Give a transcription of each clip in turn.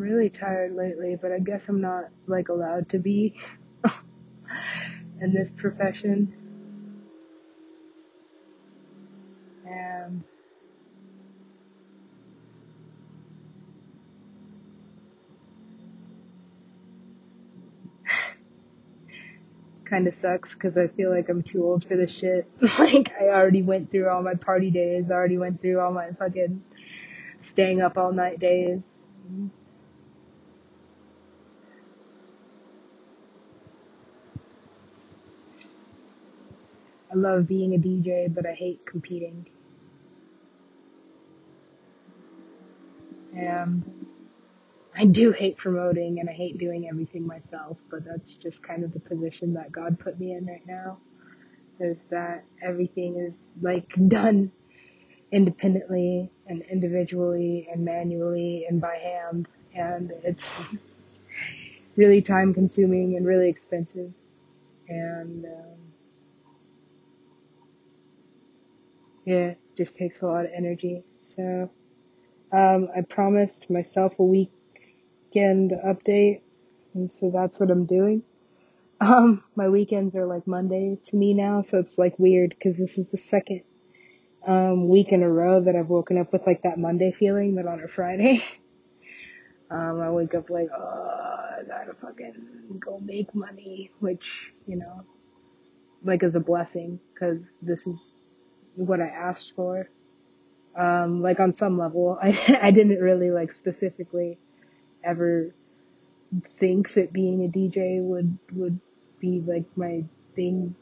really tired lately, but I guess I'm not like allowed to be in this profession. And kind of sucks because I feel like I'm too old for this shit. like I already went through all my party days, I already went through all my fucking staying up all night days. I love being a DJ, but I hate competing. And I do hate promoting and I hate doing everything myself, but that's just kind of the position that God put me in right now. Is that everything is like done independently and individually and manually and by hand and it's really time consuming and really expensive and um, yeah, just takes a lot of energy. So um, I promised myself a weekend update, and so that's what I'm doing. Um, my weekends are like Monday to me now, so it's like weird because this is the second um, week in a row that I've woken up with like that Monday feeling, but on a Friday. Um, I wake up like, oh, I gotta fucking go make money, which, you know, like is a blessing, cause this is what I asked for. Um, like on some level, I, I didn't really like specifically ever think that being a DJ would, would be like my thing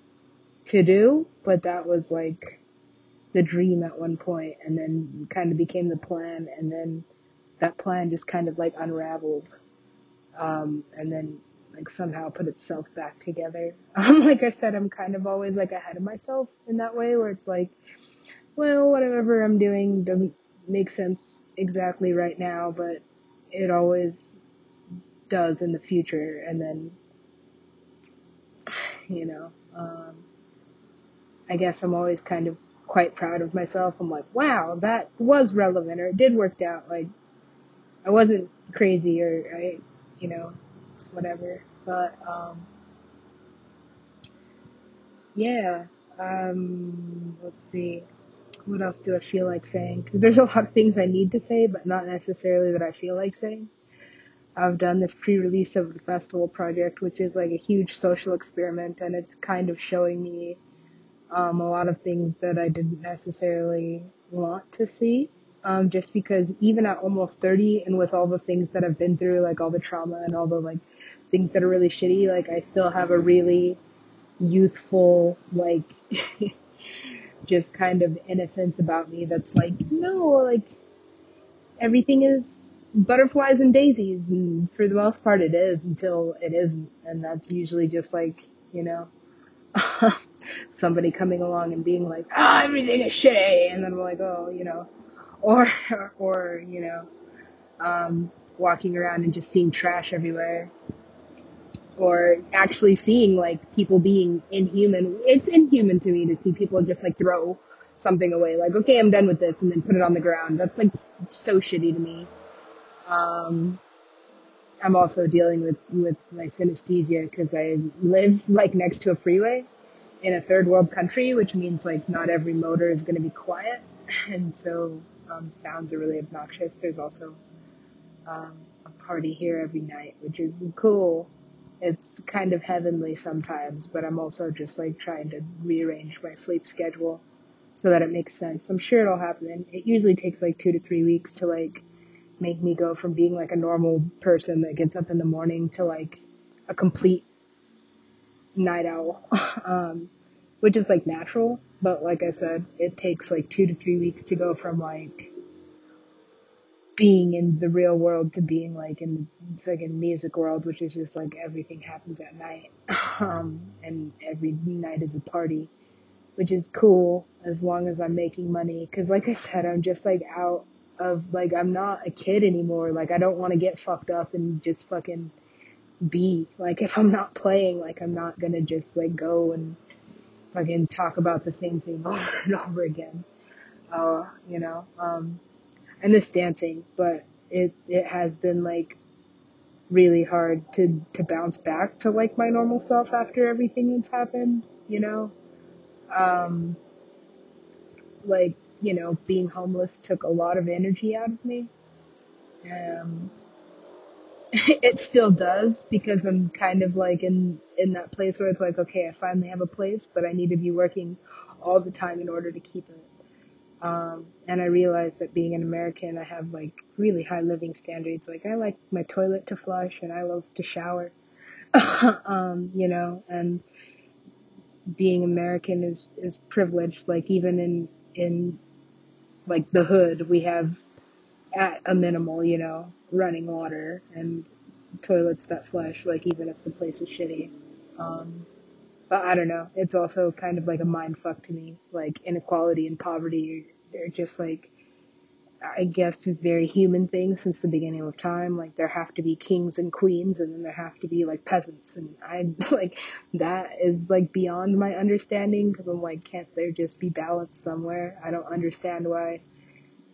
to do, but that was like the dream at one point and then kind of became the plan and then that plan just kind of like unraveled. Um, and then like somehow put itself back together. Um, like I said, I'm kind of always like ahead of myself in that way where it's like, well, whatever I'm doing doesn't make sense exactly right now, but it always does in the future. And then, you know, um, I guess I'm always kind of quite proud of myself. I'm like, wow, that was relevant or it did work out. Like, I wasn't crazy or I, you know, it's whatever. But, um, yeah, um, let's see what else do I feel like saying? There's a lot of things I need to say, but not necessarily that I feel like saying. I've done this pre-release of the festival project, which is like a huge social experiment, and it's kind of showing me um, a lot of things that I didn't necessarily want to see. Um, just because even at almost 30 and with all the things that I've been through, like all the trauma and all the like things that are really shitty, like I still have a really youthful, like just kind of innocence about me that's like, no, like, everything is butterflies and daisies, and for the most part it is until it isn't, and that's usually just like, you know, somebody coming along and being like, ah, oh, everything is shitty, and then I'm like, oh, you know, or, or, you know, um, walking around and just seeing trash everywhere, or actually seeing like people being inhuman. It's inhuman to me to see people just like throw something away. Like, okay, I'm done with this and then put it on the ground. That's like so shitty to me. Um, I'm also dealing with, with my synesthesia because I live like next to a freeway in a third world country, which means like not every motor is going to be quiet. And so, um, sounds are really obnoxious. There's also, um, a party here every night, which is cool it's kind of heavenly sometimes, but I'm also just like trying to rearrange my sleep schedule so that it makes sense. I'm sure it'll happen. It usually takes like two to three weeks to like make me go from being like a normal person that gets up in the morning to like a complete night owl, um, which is like natural. But like I said, it takes like two to three weeks to go from like being in the real world to being like in the fucking music world, which is just like everything happens at night. Um, and every night is a party, which is cool as long as I'm making money. Cause like I said, I'm just like out of like, I'm not a kid anymore. Like I don't want to get fucked up and just fucking be like, if I'm not playing, like I'm not gonna just like go and fucking talk about the same thing over and over again. Uh, you know, um, I miss dancing, but it it has been like really hard to to bounce back to like my normal self after everything that's happened, you know. Um, like you know, being homeless took a lot of energy out of me. it still does because I'm kind of like in in that place where it's like, okay, I finally have a place, but I need to be working all the time in order to keep it. Um, and I realized that being an American, I have like really high living standards. Like I like my toilet to flush and I love to shower. um, you know, and being American is, is privileged. Like even in, in like the hood, we have at a minimal, you know, running water and toilets that flush, like even if the place is shitty. Um, but I don't know. It's also kind of like a mind fuck to me. Like inequality and poverty are just like, I guess, very human things since the beginning of time. Like there have to be kings and queens, and then there have to be like peasants, and I like that is like beyond my understanding because I'm like, can't there just be balance somewhere? I don't understand why,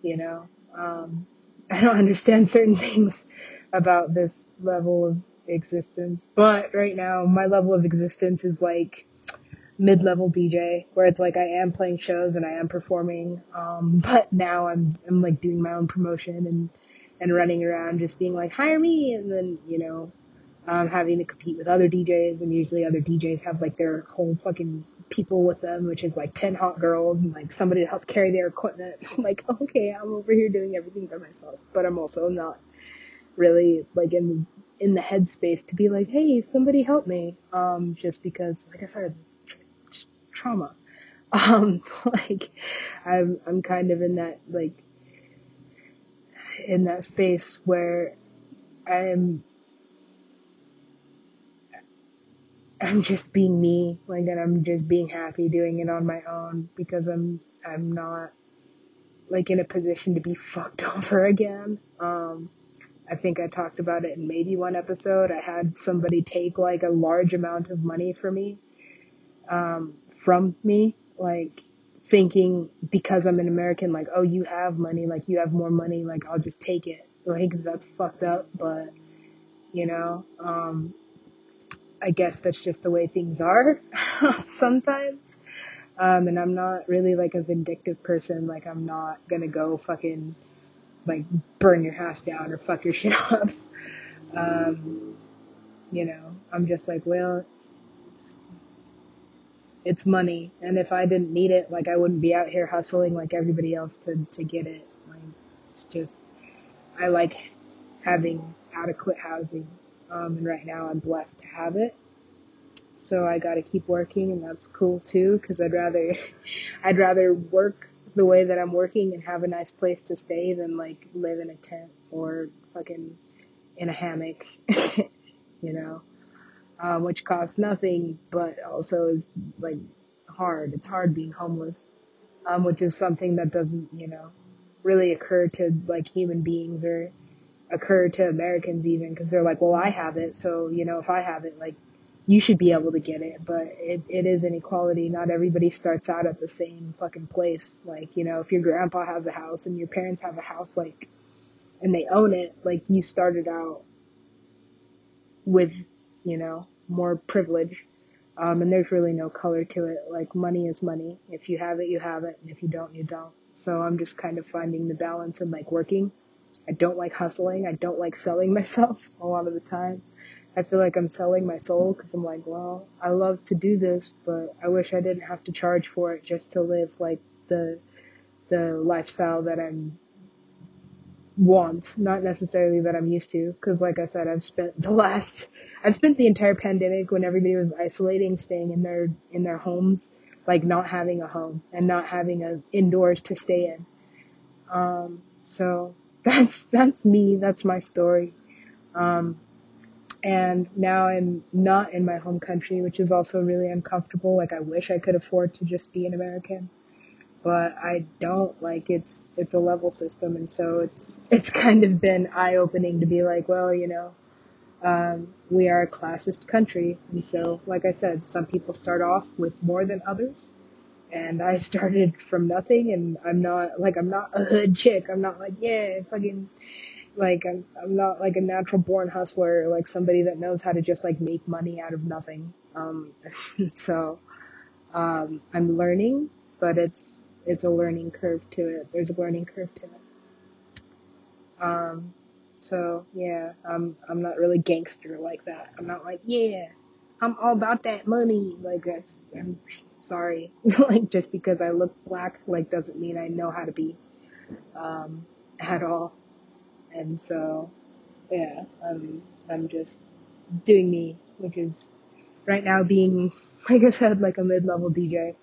you know. Um, I don't understand certain things about this level of existence. But right now, my level of existence is like mid-level DJ, where it's like I am playing shows and I am performing. Um, but now I'm I'm like doing my own promotion and and running around just being like hire me, and then you know um, having to compete with other DJs, and usually other DJs have like their whole fucking people with them, which is like 10 hot girls and like somebody to help carry their equipment. I'm like, okay, I'm over here doing everything by myself, but I'm also not really like in in the headspace to be like, hey, somebody help me. Um, just because, like I said, it's tra- trauma. Um, like I'm I'm kind of in that like in that space where I'm I'm just being me, like, and I'm just being happy doing it on my own because I'm I'm not like in a position to be fucked over again. Um, I think I talked about it in maybe one episode. I had somebody take like a large amount of money for me, um, from me, like thinking because I'm an American, like, oh, you have money, like you have more money, like I'll just take it. Like that's fucked up, but you know, um, I guess that's just the way things are sometimes. Um, and I'm not really like a vindictive person. Like I'm not gonna go fucking like burn your house down or fuck your shit up. Um, you know, I'm just like, well, it's, it's money. And if I didn't need it, like I wouldn't be out here hustling like everybody else to, to get it. Like it's just, I like having adequate housing. Um, and right now I'm blessed to have it. So I gotta keep working and that's cool too, cause I'd rather, I'd rather work the way that I'm working and have a nice place to stay than like live in a tent or fucking in a hammock, you know, um, which costs nothing, but also is like hard. It's hard being homeless, um, which is something that doesn't, you know, really occur to like human beings or occur to Americans even because they're like, well, I have it, so you know, if I have it, like you should be able to get it, but it, it is inequality. Not everybody starts out at the same fucking place. Like, you know, if your grandpa has a house and your parents have a house, like, and they own it, like, you started out with, you know, more privilege. Um, and there's really no color to it. Like, money is money. If you have it, you have it. And if you don't, you don't. So I'm just kind of finding the balance and like working. I don't like hustling. I don't like selling myself a lot of the time. I feel like I'm selling my soul because I'm like, well, I love to do this, but I wish I didn't have to charge for it just to live like the the lifestyle that I'm want, not necessarily that I'm used to. Because like I said, I've spent the last, I've spent the entire pandemic when everybody was isolating, staying in their in their homes, like not having a home and not having a indoors to stay in. Um, so that's that's me. That's my story. Um, and now I'm not in my home country, which is also really uncomfortable. Like I wish I could afford to just be an American, but I don't. Like it's it's a level system, and so it's it's kind of been eye opening to be like, well, you know, um, we are a classist country, and so like I said, some people start off with more than others, and I started from nothing, and I'm not like I'm not a hood chick. I'm not like yeah, fucking Like I'm, I'm not like a natural born hustler, like somebody that knows how to just like make money out of nothing. Um, so, um, I'm learning, but it's, it's a learning curve to it. There's a learning curve to it. Um, so yeah, I'm, I'm not really gangster like that. I'm not like, yeah, I'm all about that money. Like that's, I'm sorry. like just because I look black, like doesn't mean I know how to be, um, at all. And so, yeah, I'm, I'm just doing me, which is right now being, like I said, like a mid-level DJ,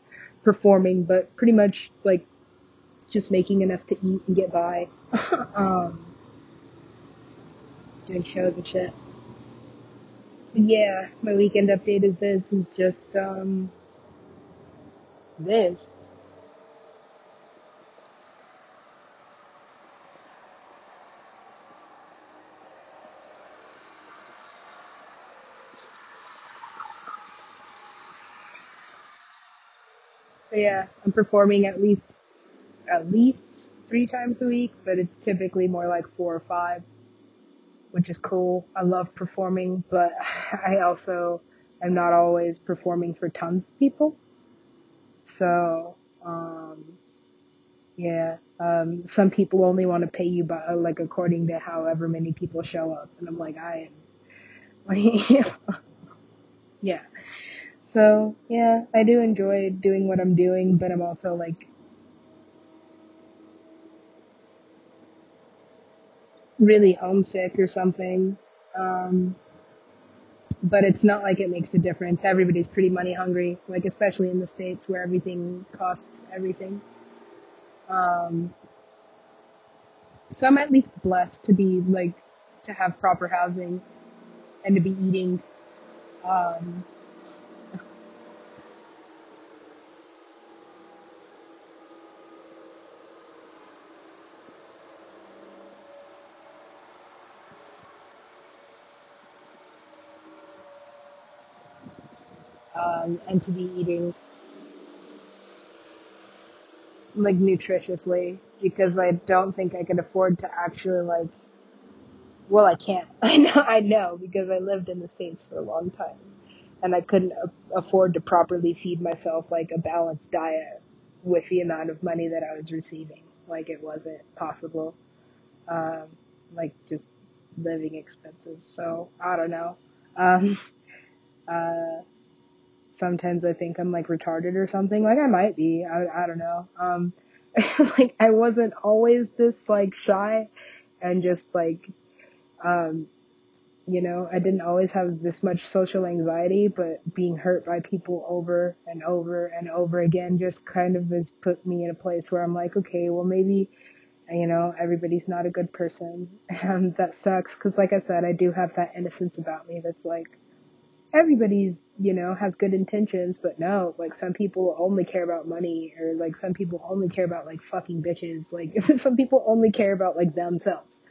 performing, but pretty much like just making enough to eat and get by. um, doing shows and shit. Yeah, my weekend update is this, is just, um, this. So yeah, I'm performing at least, at least three times a week, but it's typically more like four or five, which is cool. I love performing, but I also am not always performing for tons of people. So, um, yeah, um, some people only want to pay you by, like, according to however many people show up. And I'm like, I, am, like, yeah. So, yeah, I do enjoy doing what I'm doing, but I'm also like, really homesick or something. Um, but it's not like it makes a difference. Everybody's pretty money hungry, like especially in the States where everything costs everything. Um, so I'm at least blessed to be like, to have proper housing and to be eating, um, um, and to be eating like nutritiously because I don't think I could afford to actually like, well, I can't. I know, I know because I lived in the States for a long time and I couldn't a- afford to properly feed myself like a balanced diet with the amount of money that I was receiving. Like it wasn't possible. Um, like just living expenses. So I don't know. Um, uh, sometimes I think I'm like retarded or something. Like I might be. I, I don't know. Um, like I wasn't always this like shy and just like, um, you know, I didn't always have this much social anxiety, but being hurt by people over and over and over again just kind of has put me in a place where I'm like, okay, well maybe, you know, everybody's not a good person. And that sucks because like I said, I do have that innocence about me that's like, everybody's, you know, has good intentions, but no, like some people only care about money or like some people only care about like fucking bitches. Like some people only care about like themselves.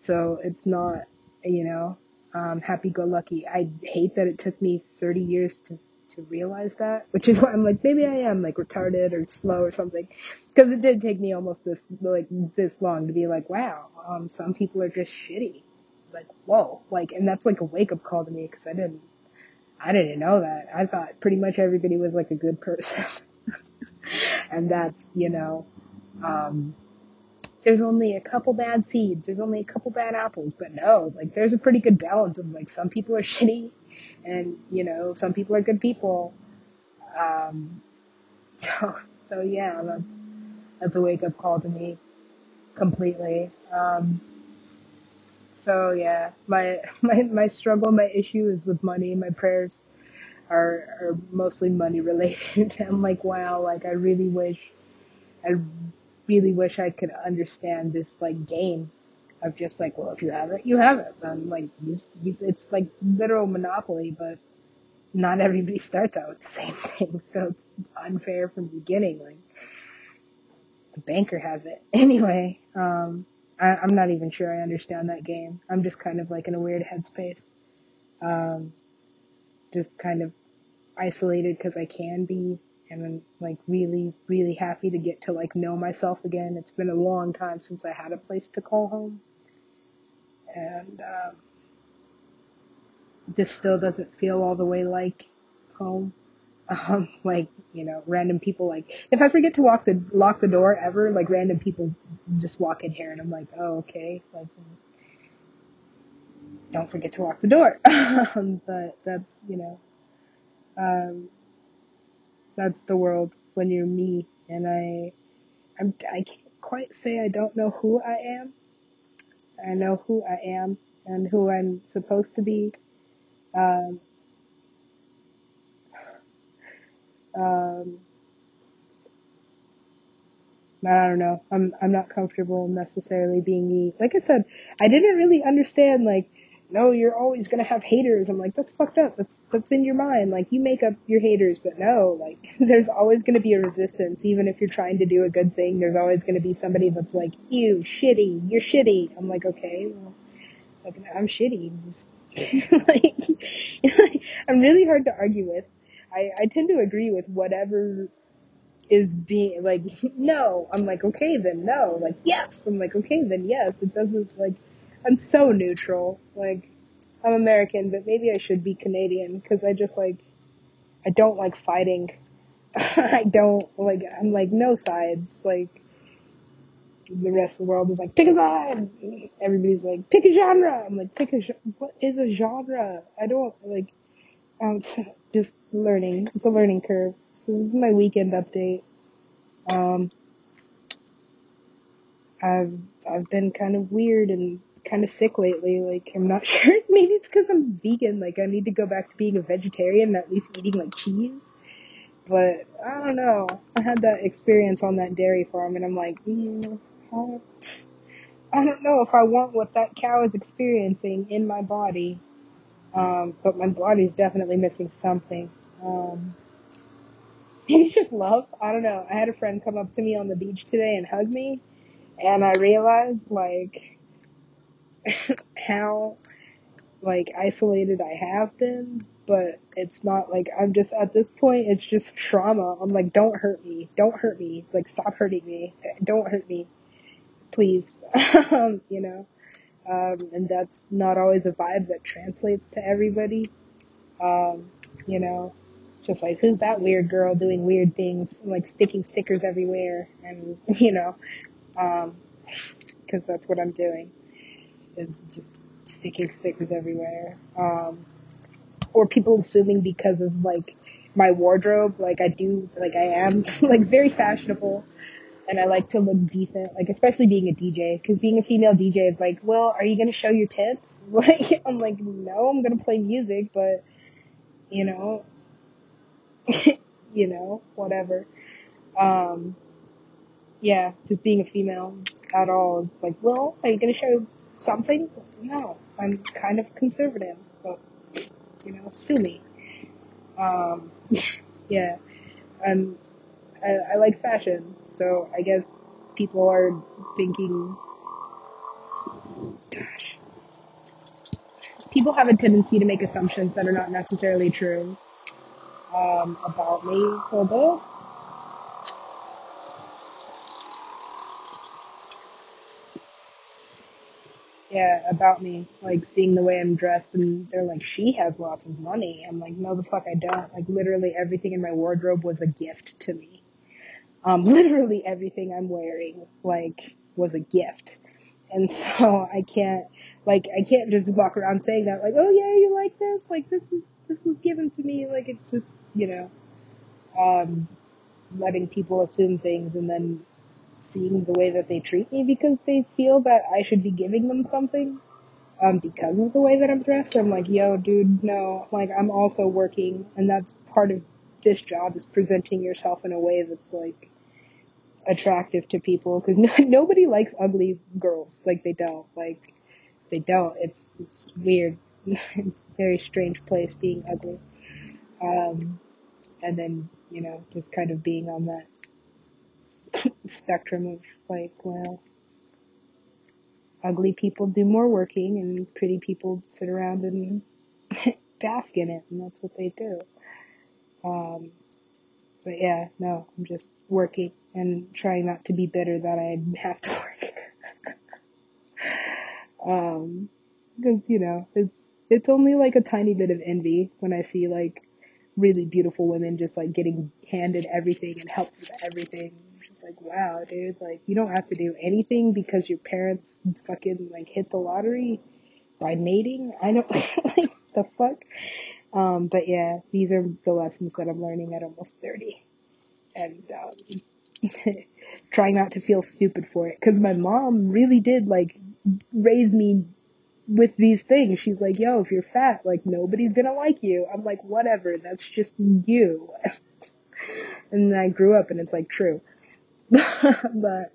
So it's not, you know, um, happy go lucky. I hate that it took me 30 years to, to realize that, which is why I'm like, maybe I am like retarded or slow or something. Cause it did take me almost this, like this long to be like, wow, um, some people are just shitty. Like, whoa, like, and that's like a wake up call to me because I didn't, I didn't know that. I thought pretty much everybody was like a good person. and that's, you know, um, there's only a couple bad seeds, there's only a couple bad apples, but no, like there's a pretty good balance of like some people are shitty and, you know, some people are good people. Um, so, so yeah, that's, that's a wake up call to me completely. Um, so yeah, my, my, my struggle, my issue is with money. My prayers are, are mostly money related. I'm like, wow, like I really wish, I really wish I could understand this like game of just like, well, if you have it, you have it. Then like, you, you, it's like literal monopoly, but not everybody starts out with the same thing, so it's unfair from the beginning. Like, the banker has it anyway. Um, I, I'm not even sure I understand that game. I'm just kind of like in a weird headspace. Um, just kind of isolated because I can be, and I'm like really, really happy to get to like know myself again. It's been a long time since I had a place to call home. and um, this still doesn't feel all the way like home. Um, like you know, random people like if I forget to walk the lock the door ever, like random people just walk in here, and I'm like, oh okay, like don't forget to lock the door. um, but that's you know, um, that's the world when you're me, and I, I'm I can't quite say I don't know who I am. I know who I am and who I'm supposed to be. Um, um, I don't know. I'm I'm not comfortable necessarily being me. Like I said, I didn't really understand like no, you're always gonna have haters. I'm like, that's fucked up. That's that's in your mind. Like you make up your haters, but no, like there's always gonna be a resistance. Even if you're trying to do a good thing, there's always gonna be somebody that's like, you shitty, you're shitty. I'm like, okay, well, like I'm shitty. like, I'm really hard to argue with. I I tend to agree with whatever is being like no. I'm like okay then no. Like yes. I'm like okay then yes. It doesn't like i'm so neutral. Like i'm american but maybe i should be canadian because i just like i don't like fighting. I don't like i'm like no sides. Like the rest of the world is like pick a side. Everybody's like pick a genre. I'm like pick a what is a genre? I don't like um, just learning it's a learning curve so this is my weekend update um, I've I've been kind of weird and kind of sick lately. Like I'm not sure. Maybe it's because I'm vegan. Like I need to go back to being a vegetarian at least eating like cheese. But I don't know. I had that experience on that dairy farm, and I'm like, mm, I don't know if I want what that cow is experiencing in my body. Um, but my body's definitely missing something. Um, it's just love. I don't know. I had a friend come up to me on the beach today and hug me, and I realized like how like isolated I have been, but it's not like I'm just at this point it's just trauma. I'm like don't hurt me. Don't hurt me. Like stop hurting me. Don't hurt me. Please. um, you know. Um, and that's not always a vibe that translates to everybody. Um, you know, just like who's that weird girl doing weird things, like sticking stickers everywhere and you know, um, cause that's what I'm doing is just sticking stickers everywhere. Um, or people assuming because of like my wardrobe, like I do, like I am like very fashionable and I like to look decent, like especially being a DJ, because being a female DJ is like, well, are you gonna show your tits? Like, I'm like, no, I'm gonna play music, but you know, you know, whatever. Um, yeah, just being a female at all, is like, well, are you gonna show something? No, I'm kind of conservative, but you know, sue me. Um, yeah, I'm, I, I like fashion, so I guess people are thinking, gosh, people have a tendency to make assumptions that are not necessarily true, um, about me, although, yeah, about me, like seeing the way I'm dressed and they're like, she has lots of money. I'm like, no the fuck I don't. Like literally everything in my wardrobe was a gift to me. Um, literally everything I'm wearing, like, was a gift. And so I can't, like, I can't just walk around saying that, like, oh yeah, you like this? Like, this is, this was given to me. Like, it's just, you know, um, letting people assume things and then seeing the way that they treat me because they feel that I should be giving them something, um, because of the way that I'm dressed. I'm like, yo, dude, no, like, I'm also working and that's part of this job is presenting yourself in a way that's like, attractive to people because no, nobody likes ugly girls. Like they don't. Like they don't. It's it's weird. it's a very strange place being ugly. Um, and then you know just kind of being on that spectrum of like well, ugly people do more working and pretty people sit around and bask in it, and that's what they do. Um, but yeah, no, I'm just working and trying not to be bitter that I have to work. um, because you know it's it's only like a tiny bit of envy when I see like really beautiful women just like getting handed everything and helped with everything. Just like wow, dude, like you don't have to do anything because your parents fucking like hit the lottery by mating. I don't like the fuck. Um, but yeah, these are the lessons that I'm learning at almost 30. And, um, trying not to feel stupid for it. Cause my mom really did like raise me with these things. She's like, yo, if you're fat, like nobody's gonna like you. I'm like, whatever, that's just you. and then I grew up and it's like true. but,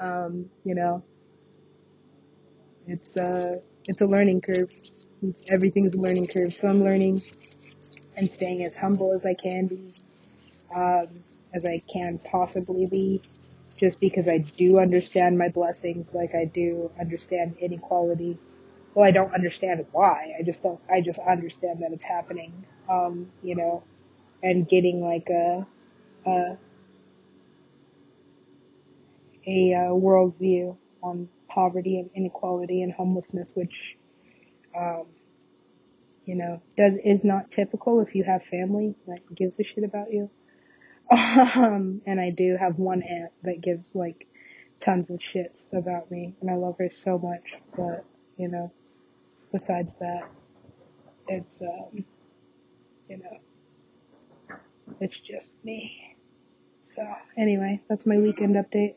um, you know, it's, uh, it's a learning curve. Everything's a learning curve. So I'm learning and staying as humble as I can be, um, as I can possibly be, just because I do understand my blessings, like I do understand inequality. Well, I don't understand why. I just don't. I just understand that it's happening. Um, you know, and getting like a a, a, uh worldview on poverty and inequality and homelessness, which um, you know does is not typical if you have family that gives a shit about you. Um, and I do have one aunt that gives like tons of shits about me, and I love her so much. But you know, besides that, it's um, you know, it's just me. So anyway, that's my weekend update.